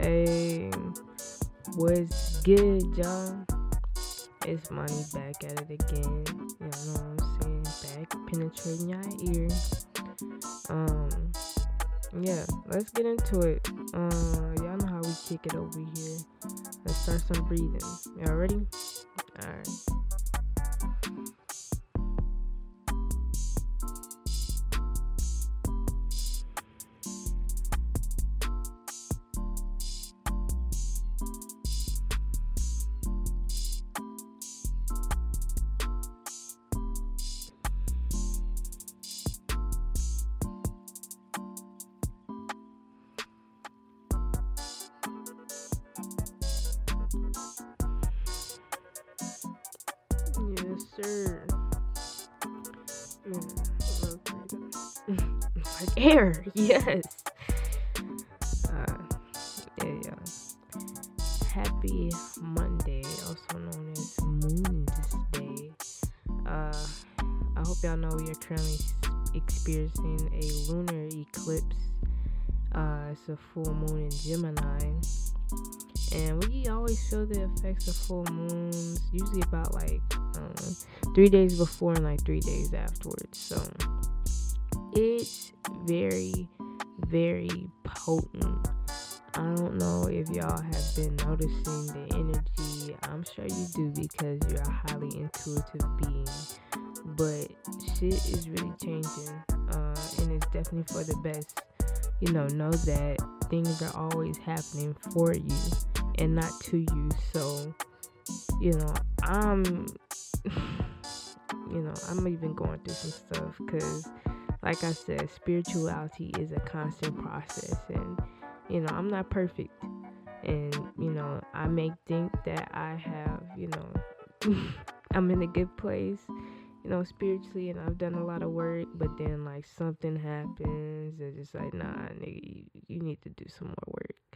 Hey, what's good, y'all? It's Amani back at it again. You know what I'm saying? Back penetrating your ear. Um, yeah, let's get into it. Uh, y'all know how we kick it over here. Let's start some breathing. Y'all ready? Alright. Yes, sir. Like air, yes. Uh, yeah, yeah. Happy Monday, also known as Moon's Day. Uh, I hope y'all know we are currently experiencing a lunar eclipse. Uh, it's a full moon in Gemini. And we always feel the effects of full moons, usually about like um, three days before and like three days afterwards. So it's very, very potent. I don't know if y'all have been noticing the energy. I'm sure you do because you're a highly intuitive being. But shit is really changing, uh, and it's definitely for the best. You know, know that things are always happening for you and not to you. So, you know, I'm, you know, I'm even going through some stuff because, like I said, spirituality is a constant process, and you know, I'm not perfect, and you know, I may think that I have, you know, I'm in a good place. You know, spiritually, and I've done a lot of work, but then like something happens, and just like, nah, nigga, you, you need to do some more work.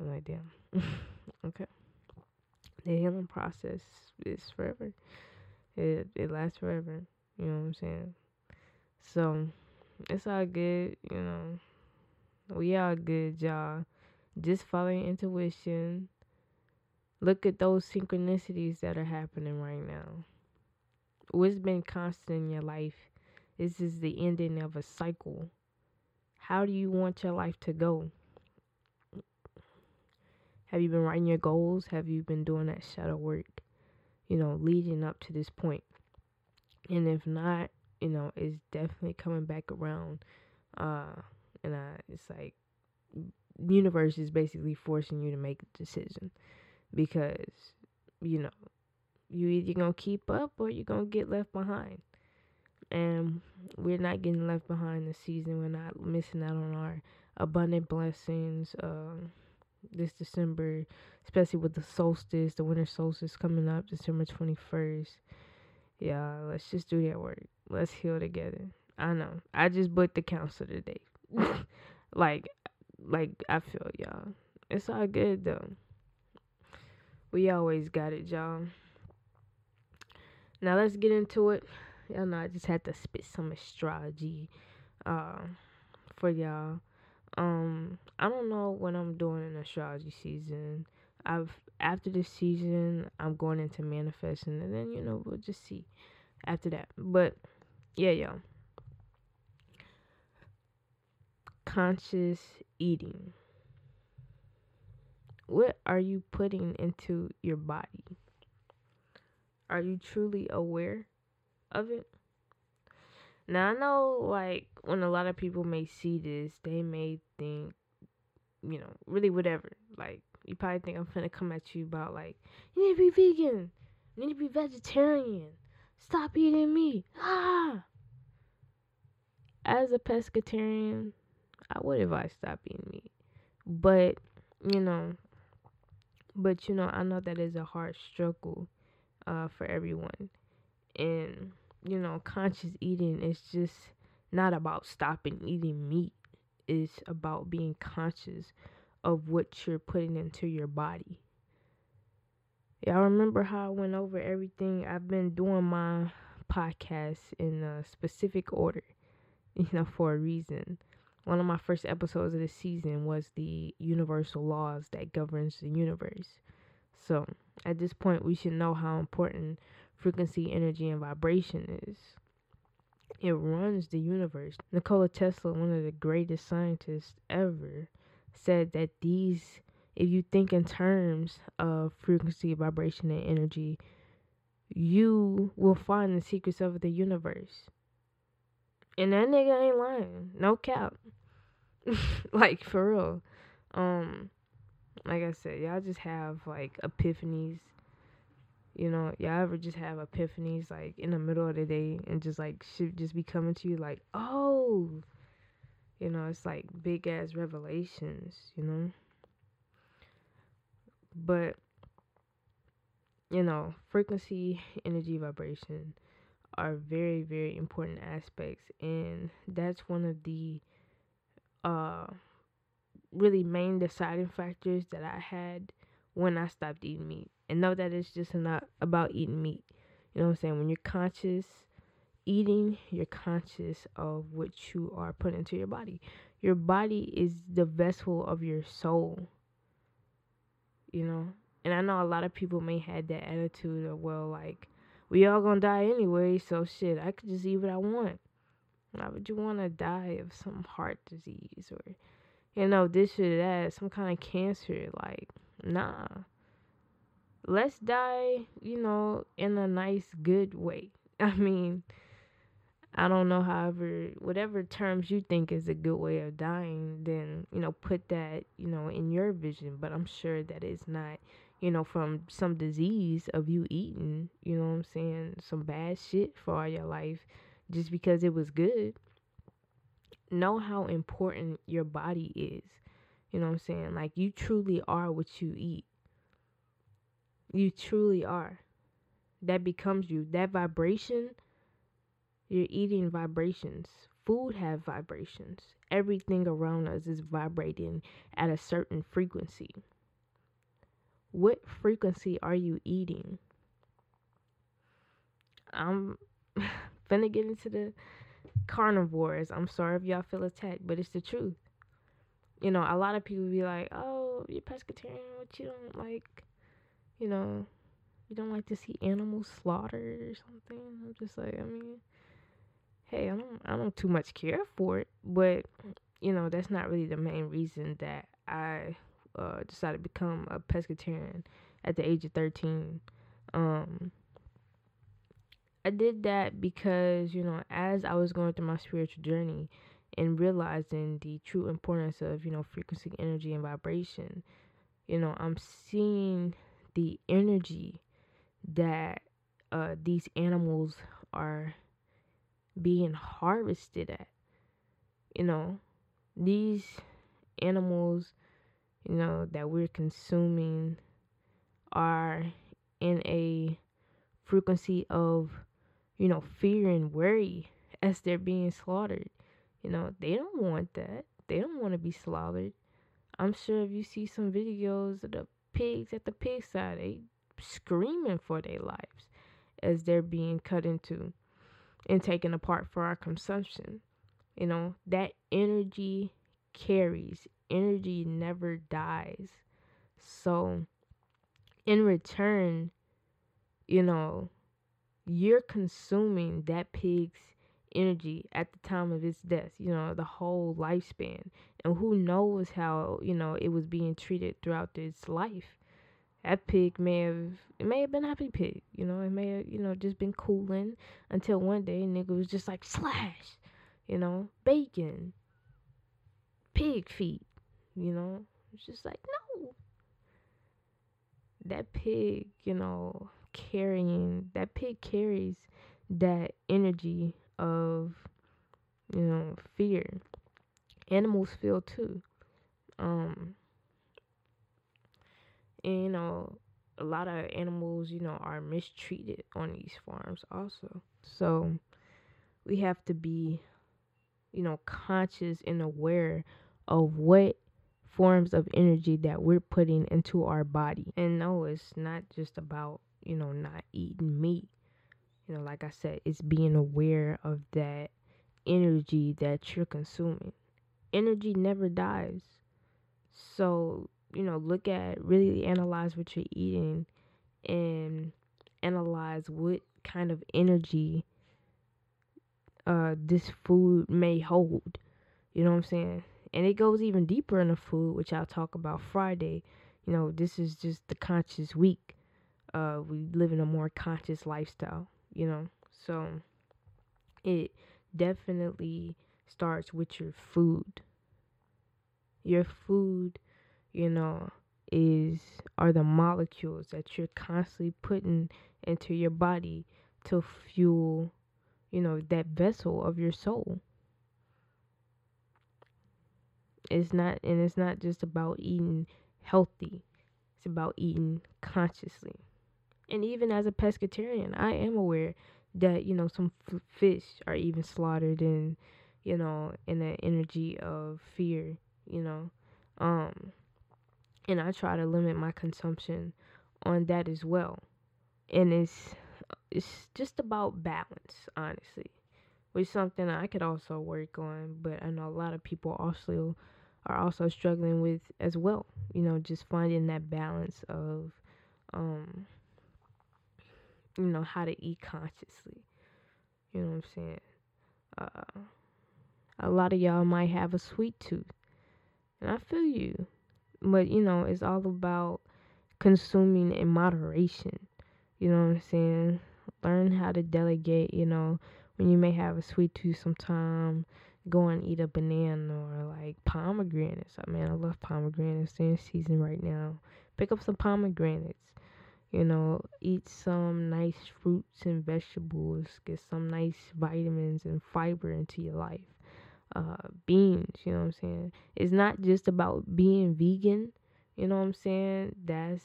Like, damn. okay. The healing process is forever. It it lasts forever. You know what I'm saying? So it's all good, you know. We all good, y'all. Just follow your intuition. Look at those synchronicities that are happening right now. What's been constant in your life? This is the ending of a cycle. How do you want your life to go? Have you been writing your goals? Have you been doing that shadow work? You know, leading up to this point. And if not, you know, it's definitely coming back around. Uh, and I, it's like universe is basically forcing you to make a decision because you know you either gonna keep up or you're gonna get left behind. And we're not getting left behind this season. We're not missing out on our abundant blessings. Um, this December, especially with the solstice, the winter solstice coming up, December 21st. Yeah, let's just do that work. Let's heal together. I know. I just booked the council today. like, like I feel y'all. It's all good though. We always got it, y'all. Now let's get into it. Y'all know I just had to spit some astrology uh, for y'all. Um, I don't know what I'm doing in astrology season. I've after this season, I'm going into manifesting, and then you know we'll just see after that. But yeah, y'all. Conscious eating. What are you putting into your body? Are you truly aware of it? Now I know like when a lot of people may see this, they may think, you know, really whatever. Like you probably think I'm gonna come at you about like, you need to be vegan, you need to be vegetarian, stop eating meat. Ah as a pescatarian, I would advise stop eating meat. But, you know, but you know, I know that is a hard struggle uh, for everyone. And, you know, conscious eating is just not about stopping eating meat. It's about being conscious of what you're putting into your body. Y'all remember how I went over everything? I've been doing my podcast in a specific order, you know, for a reason. one of my first episodes of the season was the universal laws that governs the universe. So, at this point, we should know how important frequency, energy, and vibration is. It runs the universe. Nikola Tesla, one of the greatest scientists ever, said that these, if you think in terms of frequency, vibration, and energy, you will find the secrets of the universe. And that nigga ain't lying. No cap. like for real. Um like I said, y'all just have like epiphanies. You know, y'all ever just have epiphanies like in the middle of the day and just like shit just be coming to you like, oh you know, it's like big ass revelations, you know. But you know, frequency, energy, vibration are very, very important aspects and that's one of the uh really main deciding factors that I had when I stopped eating meat. And know that it's just not about eating meat. You know what I'm saying? When you're conscious eating, you're conscious of what you are putting into your body. Your body is the vessel of your soul. You know? And I know a lot of people may have that attitude of, well, like, we all gonna die anyway, so shit, I could just eat what I want. Why would you want to die of some heart disease or, you know, this or that, some kind of cancer? Like, nah. Let's die, you know, in a nice, good way. I mean, I don't know, however, whatever terms you think is a good way of dying, then, you know, put that, you know, in your vision. But I'm sure that it's not, you know, from some disease of you eating, you know what I'm saying, some bad shit for all your life just because it was good. Know how important your body is. You know what I'm saying? Like you truly are what you eat. You truly are. That becomes you. That vibration, you're eating vibrations. Food have vibrations. Everything around us is vibrating at a certain frequency. What frequency are you eating? I'm finna get into the carnivores. I'm sorry if y'all feel attacked, but it's the truth. You know, a lot of people be like, "Oh, you're pescatarian, but you don't like, you know, you don't like to see animals slaughtered or something." I'm just like, I mean, hey, I don't, I don't too much care for it, but you know, that's not really the main reason that I uh, decided to become a pescatarian at the age of 13. Um, I did that because, you know, as I was going through my spiritual journey and realizing the true importance of, you know, frequency, energy, and vibration, you know, I'm seeing the energy that uh, these animals are being harvested at. You know, these animals, you know, that we're consuming are in a frequency of you know, fear and worry as they're being slaughtered. You know, they don't want that. They don't want to be slaughtered. I'm sure if you see some videos of the pigs at the pig side, they screaming for their lives as they're being cut into and taken apart for our consumption. You know, that energy carries. Energy never dies. So, in return, you know, you're consuming that pig's energy at the time of its death, you know, the whole lifespan. And who knows how, you know, it was being treated throughout its life. That pig may have it may have been happy pig, you know, it may have, you know, just been cooling until one day nigga was just like slash, you know, bacon, pig feet, you know. It's just like no. That pig, you know, carrying that pig carries that energy of you know fear animals feel too um and you know a lot of animals you know are mistreated on these farms also so we have to be you know conscious and aware of what forms of energy that we're putting into our body and no it's not just about you know, not eating meat. You know, like I said, it's being aware of that energy that you're consuming. Energy never dies. So, you know, look at really analyze what you're eating and analyze what kind of energy uh this food may hold. You know what I'm saying? And it goes even deeper in the food, which I'll talk about Friday. You know, this is just the conscious week. Uh we live in a more conscious lifestyle, you know. So it definitely starts with your food. Your food, you know, is are the molecules that you're constantly putting into your body to fuel, you know, that vessel of your soul. It's not and it's not just about eating healthy. It's about eating consciously. And even as a pescatarian, I am aware that, you know, some f- fish are even slaughtered in, you know, in the energy of fear, you know. Um and I try to limit my consumption on that as well. And it's it's just about balance, honestly, which something I could also work on. But I know a lot of people also are also struggling with as well. You know, just finding that balance of, um, you know, how to eat consciously. You know what I'm saying? Uh, a lot of y'all might have a sweet tooth, and I feel you but you know, it's all about consuming in moderation. You know what I'm saying? Learn how to delegate, you know, when you may have a sweet tooth sometime, go and eat a banana or like pomegranates. I mean, I love pomegranates. They're in season right now. Pick up some pomegranates. You know, eat some nice fruits and vegetables. Get some nice vitamins and fiber into your life uh, beans, you know what I'm saying? It's not just about being vegan, you know what I'm saying? That's,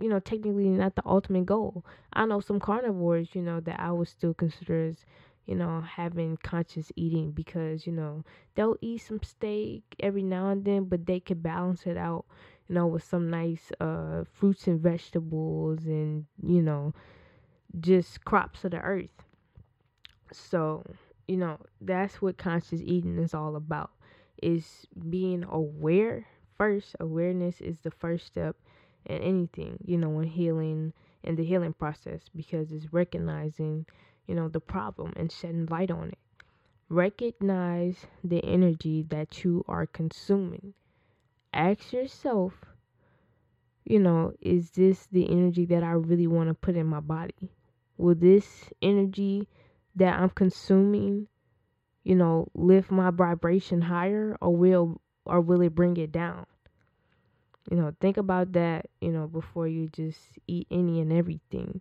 you know, technically not the ultimate goal. I know some carnivores, you know, that I would still consider as, you know, having conscious eating because, you know, they'll eat some steak every now and then, but they could balance it out, you know, with some nice uh, fruits and vegetables and, you know, just crops of the earth. So, you know, that's what conscious eating is all about. Is being aware first. Awareness is the first step in anything, you know, in healing in the healing process because it's recognizing, you know, the problem and shedding light on it. Recognize the energy that you are consuming. Ask yourself, you know, is this the energy that I really want to put in my body? Will this energy that I'm consuming, you know, lift my vibration higher or will or will it bring it down? You know, think about that, you know, before you just eat any and everything.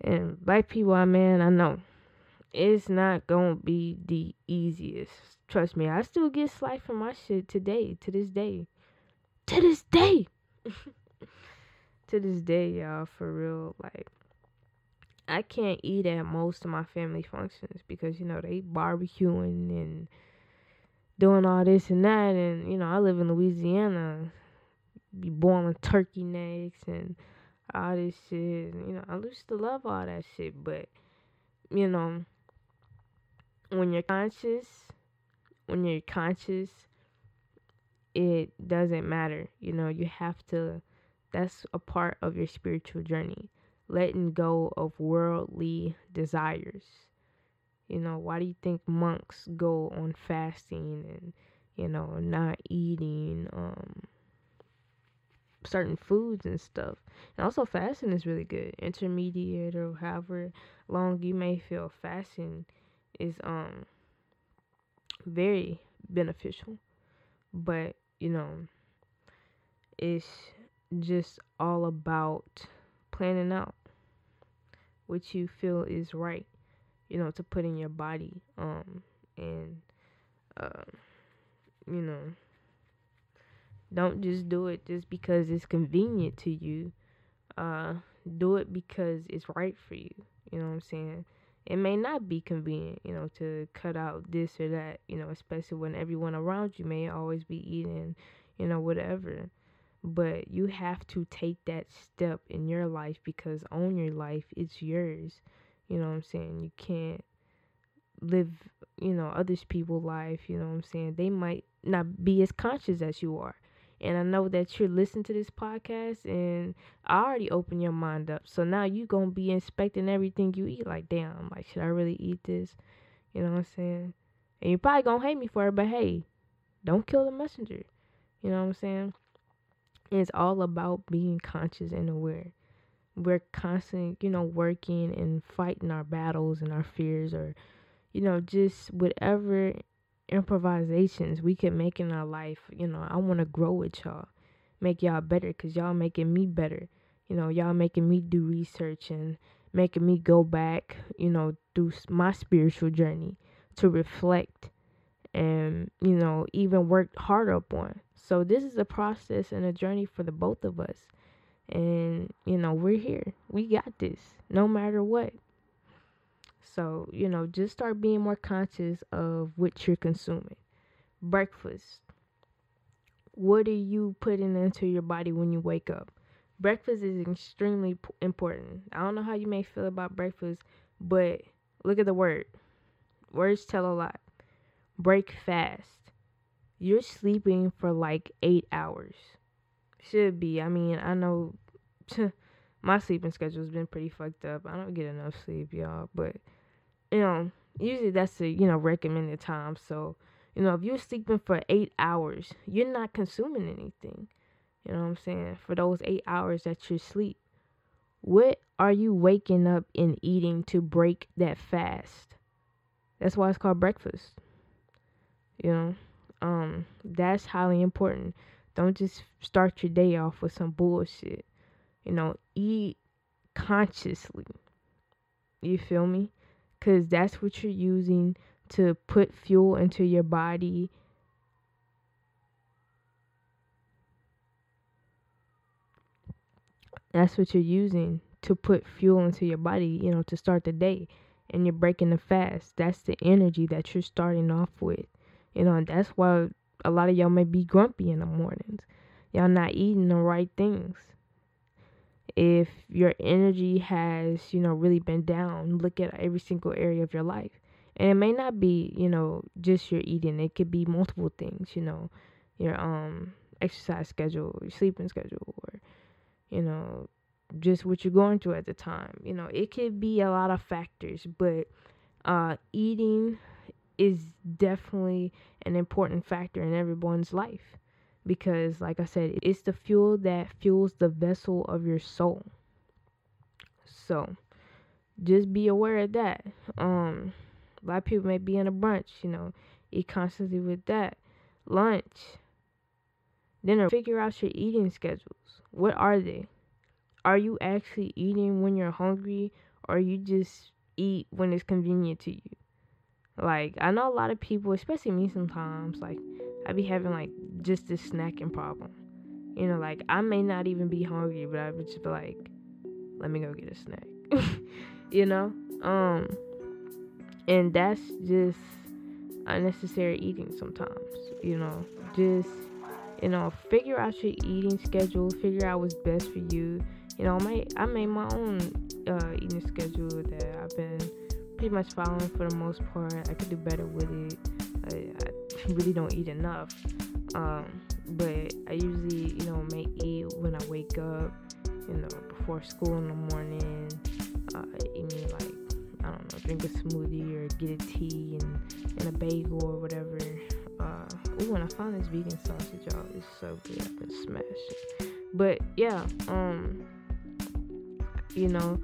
And black people, I man, I know it's not gonna be the easiest. Trust me, I still get slight from my shit today, to this day. To this day. to this day, y'all, for real. Like, I can't eat at most of my family functions because you know they barbecuing and doing all this and that, and you know I live in Louisiana, be boiling turkey necks and all this shit. And, you know I used to love all that shit, but you know when you're conscious, when you're conscious, it doesn't matter. You know you have to. That's a part of your spiritual journey letting go of worldly desires. You know, why do you think monks go on fasting and, you know, not eating um certain foods and stuff? And also fasting is really good. Intermediate or however long you may feel fasting is um very beneficial. But, you know, it's just all about planning out what you feel is right, you know, to put in your body. Um, and, uh, you know, don't just do it just because it's convenient to you. Uh, do it because it's right for you. You know what I'm saying? It may not be convenient, you know, to cut out this or that, you know, especially when everyone around you may always be eating, you know, whatever but you have to take that step in your life because own your life it's yours you know what i'm saying you can't live, you know, others people's life, you know what I'm saying? They might not be as conscious as you are. And I know that you're listening to this podcast and I already opened your mind up. So now you gonna be inspecting everything you eat. Like, damn, like should I really eat this? You know what I'm saying? And you're probably gonna hate me for it, but hey, don't kill the messenger. You know what I'm saying? It's all about being conscious and aware. We're constantly, you know, working and fighting our battles and our fears or, you know, just whatever improvisations we can make in our life. You know, I want to grow with y'all, make y'all better because y'all making me better. You know, y'all making me do research and making me go back, you know, through my spiritual journey to reflect and, you know, even work harder upon. So this is a process and a journey for the both of us. And, you know, we're here. We got this no matter what. So, you know, just start being more conscious of what you're consuming. Breakfast. What are you putting into your body when you wake up? Breakfast is extremely important. I don't know how you may feel about breakfast, but look at the word. Words tell a lot. Break fast. You're sleeping for like eight hours. Should be. I mean, I know my sleeping schedule's been pretty fucked up. I don't get enough sleep, y'all. But you know, usually that's the you know recommended time. So you know, if you're sleeping for eight hours, you're not consuming anything. You know what I'm saying? For those eight hours that you sleep, what are you waking up and eating to break that fast? That's why it's called breakfast. You know, um, that's highly important. Don't just start your day off with some bullshit. You know, eat consciously. You feel me? Because that's what you're using to put fuel into your body that's what you're using to put fuel into your body, you know, to start the day. And you're breaking the fast. That's the energy that you're starting off with. You know, and that's why a lot of y'all may be grumpy in the mornings. Y'all not eating the right things. If your energy has, you know, really been down, look at every single area of your life. And it may not be, you know, just your eating. It could be multiple things, you know, your um exercise schedule, your sleeping schedule, or you know, just what you're going through at the time. You know, it could be a lot of factors, but uh, eating is definitely an important factor in everyone's life because, like I said, it's the fuel that fuels the vessel of your soul. So, just be aware of that. Um, a lot of people may be in a brunch, you know, eat constantly with that. Lunch, dinner, figure out your eating schedules. What are they? Are you actually eating when you're hungry or you just eat when it's convenient to you? Like, I know a lot of people, especially me sometimes, like, I be having, like, just this snacking problem. You know, like, I may not even be hungry, but I would just be like, let me go get a snack. you know? Um, and that's just unnecessary eating sometimes, you know? Just you know, figure out your eating schedule, figure out what's best for you. You know, I I made my own uh, eating schedule that I've been pretty much following for the most part. I could do better with it. I, I really don't eat enough. Um, but I usually, you know, may eat when I wake up, you know, before school in the morning. Uh, eat me like, I don't know, drink a smoothie or get a tea and, and a bagel or whatever. Uh, ooh, when I found this vegan sausage, y'all, it's so good. I've been smashing. But yeah, um, you know,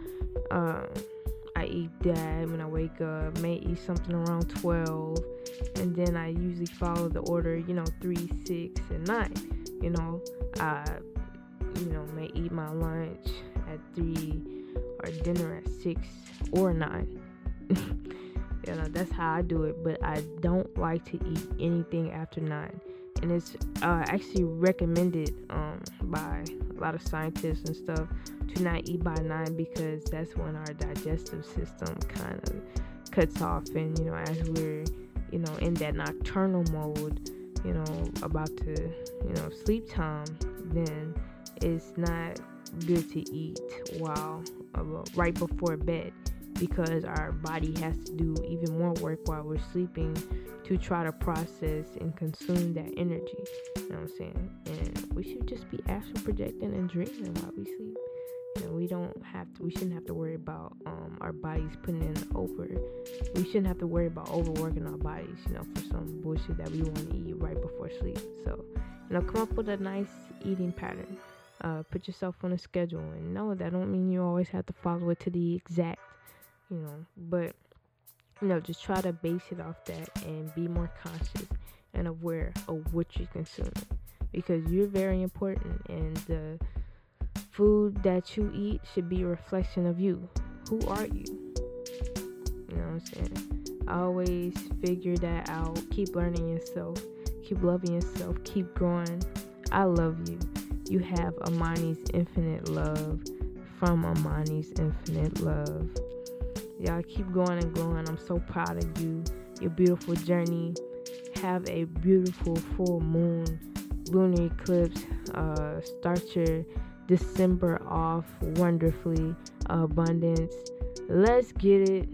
uh, I eat that when I wake up. May eat something around twelve, and then I usually follow the order. You know, three, six, and nine. You know, I, you know, may eat my lunch at three or dinner at six or nine. You know, that's how I do it. But I don't like to eat anything after nine, and it's uh, actually recommended um, by a lot of scientists and stuff to not eat by nine because that's when our digestive system kind of cuts off, and you know, as we're you know in that nocturnal mode, you know, about to you know sleep time, then it's not good to eat while uh, right before bed because our body has to do even more work while we're sleeping to try to process and consume that energy. You know what I'm saying? And we should just be astral projecting and dreaming while we sleep. You know, we don't have to. We shouldn't have to worry about um, our bodies putting in over. We shouldn't have to worry about overworking our bodies. You know, for some bullshit that we want to eat right before sleep. So, you know, come up with a nice eating pattern. Uh, put yourself on a schedule, and no, that don't mean you always have to follow it to the exact. You know, but you know, just try to base it off that and be more conscious and aware of what you're consuming because you're very important and the food that you eat should be a reflection of you. Who are you? You know what I'm saying? I always figure that out. Keep learning yourself. Keep loving yourself. Keep growing. I love you. You have Amani's infinite love from Amani's infinite love. Y'all keep going and going. I'm so proud of you. Your beautiful journey. Have a beautiful full moon, lunar eclipse. Uh, start your December off wonderfully. abundance. Let's get it.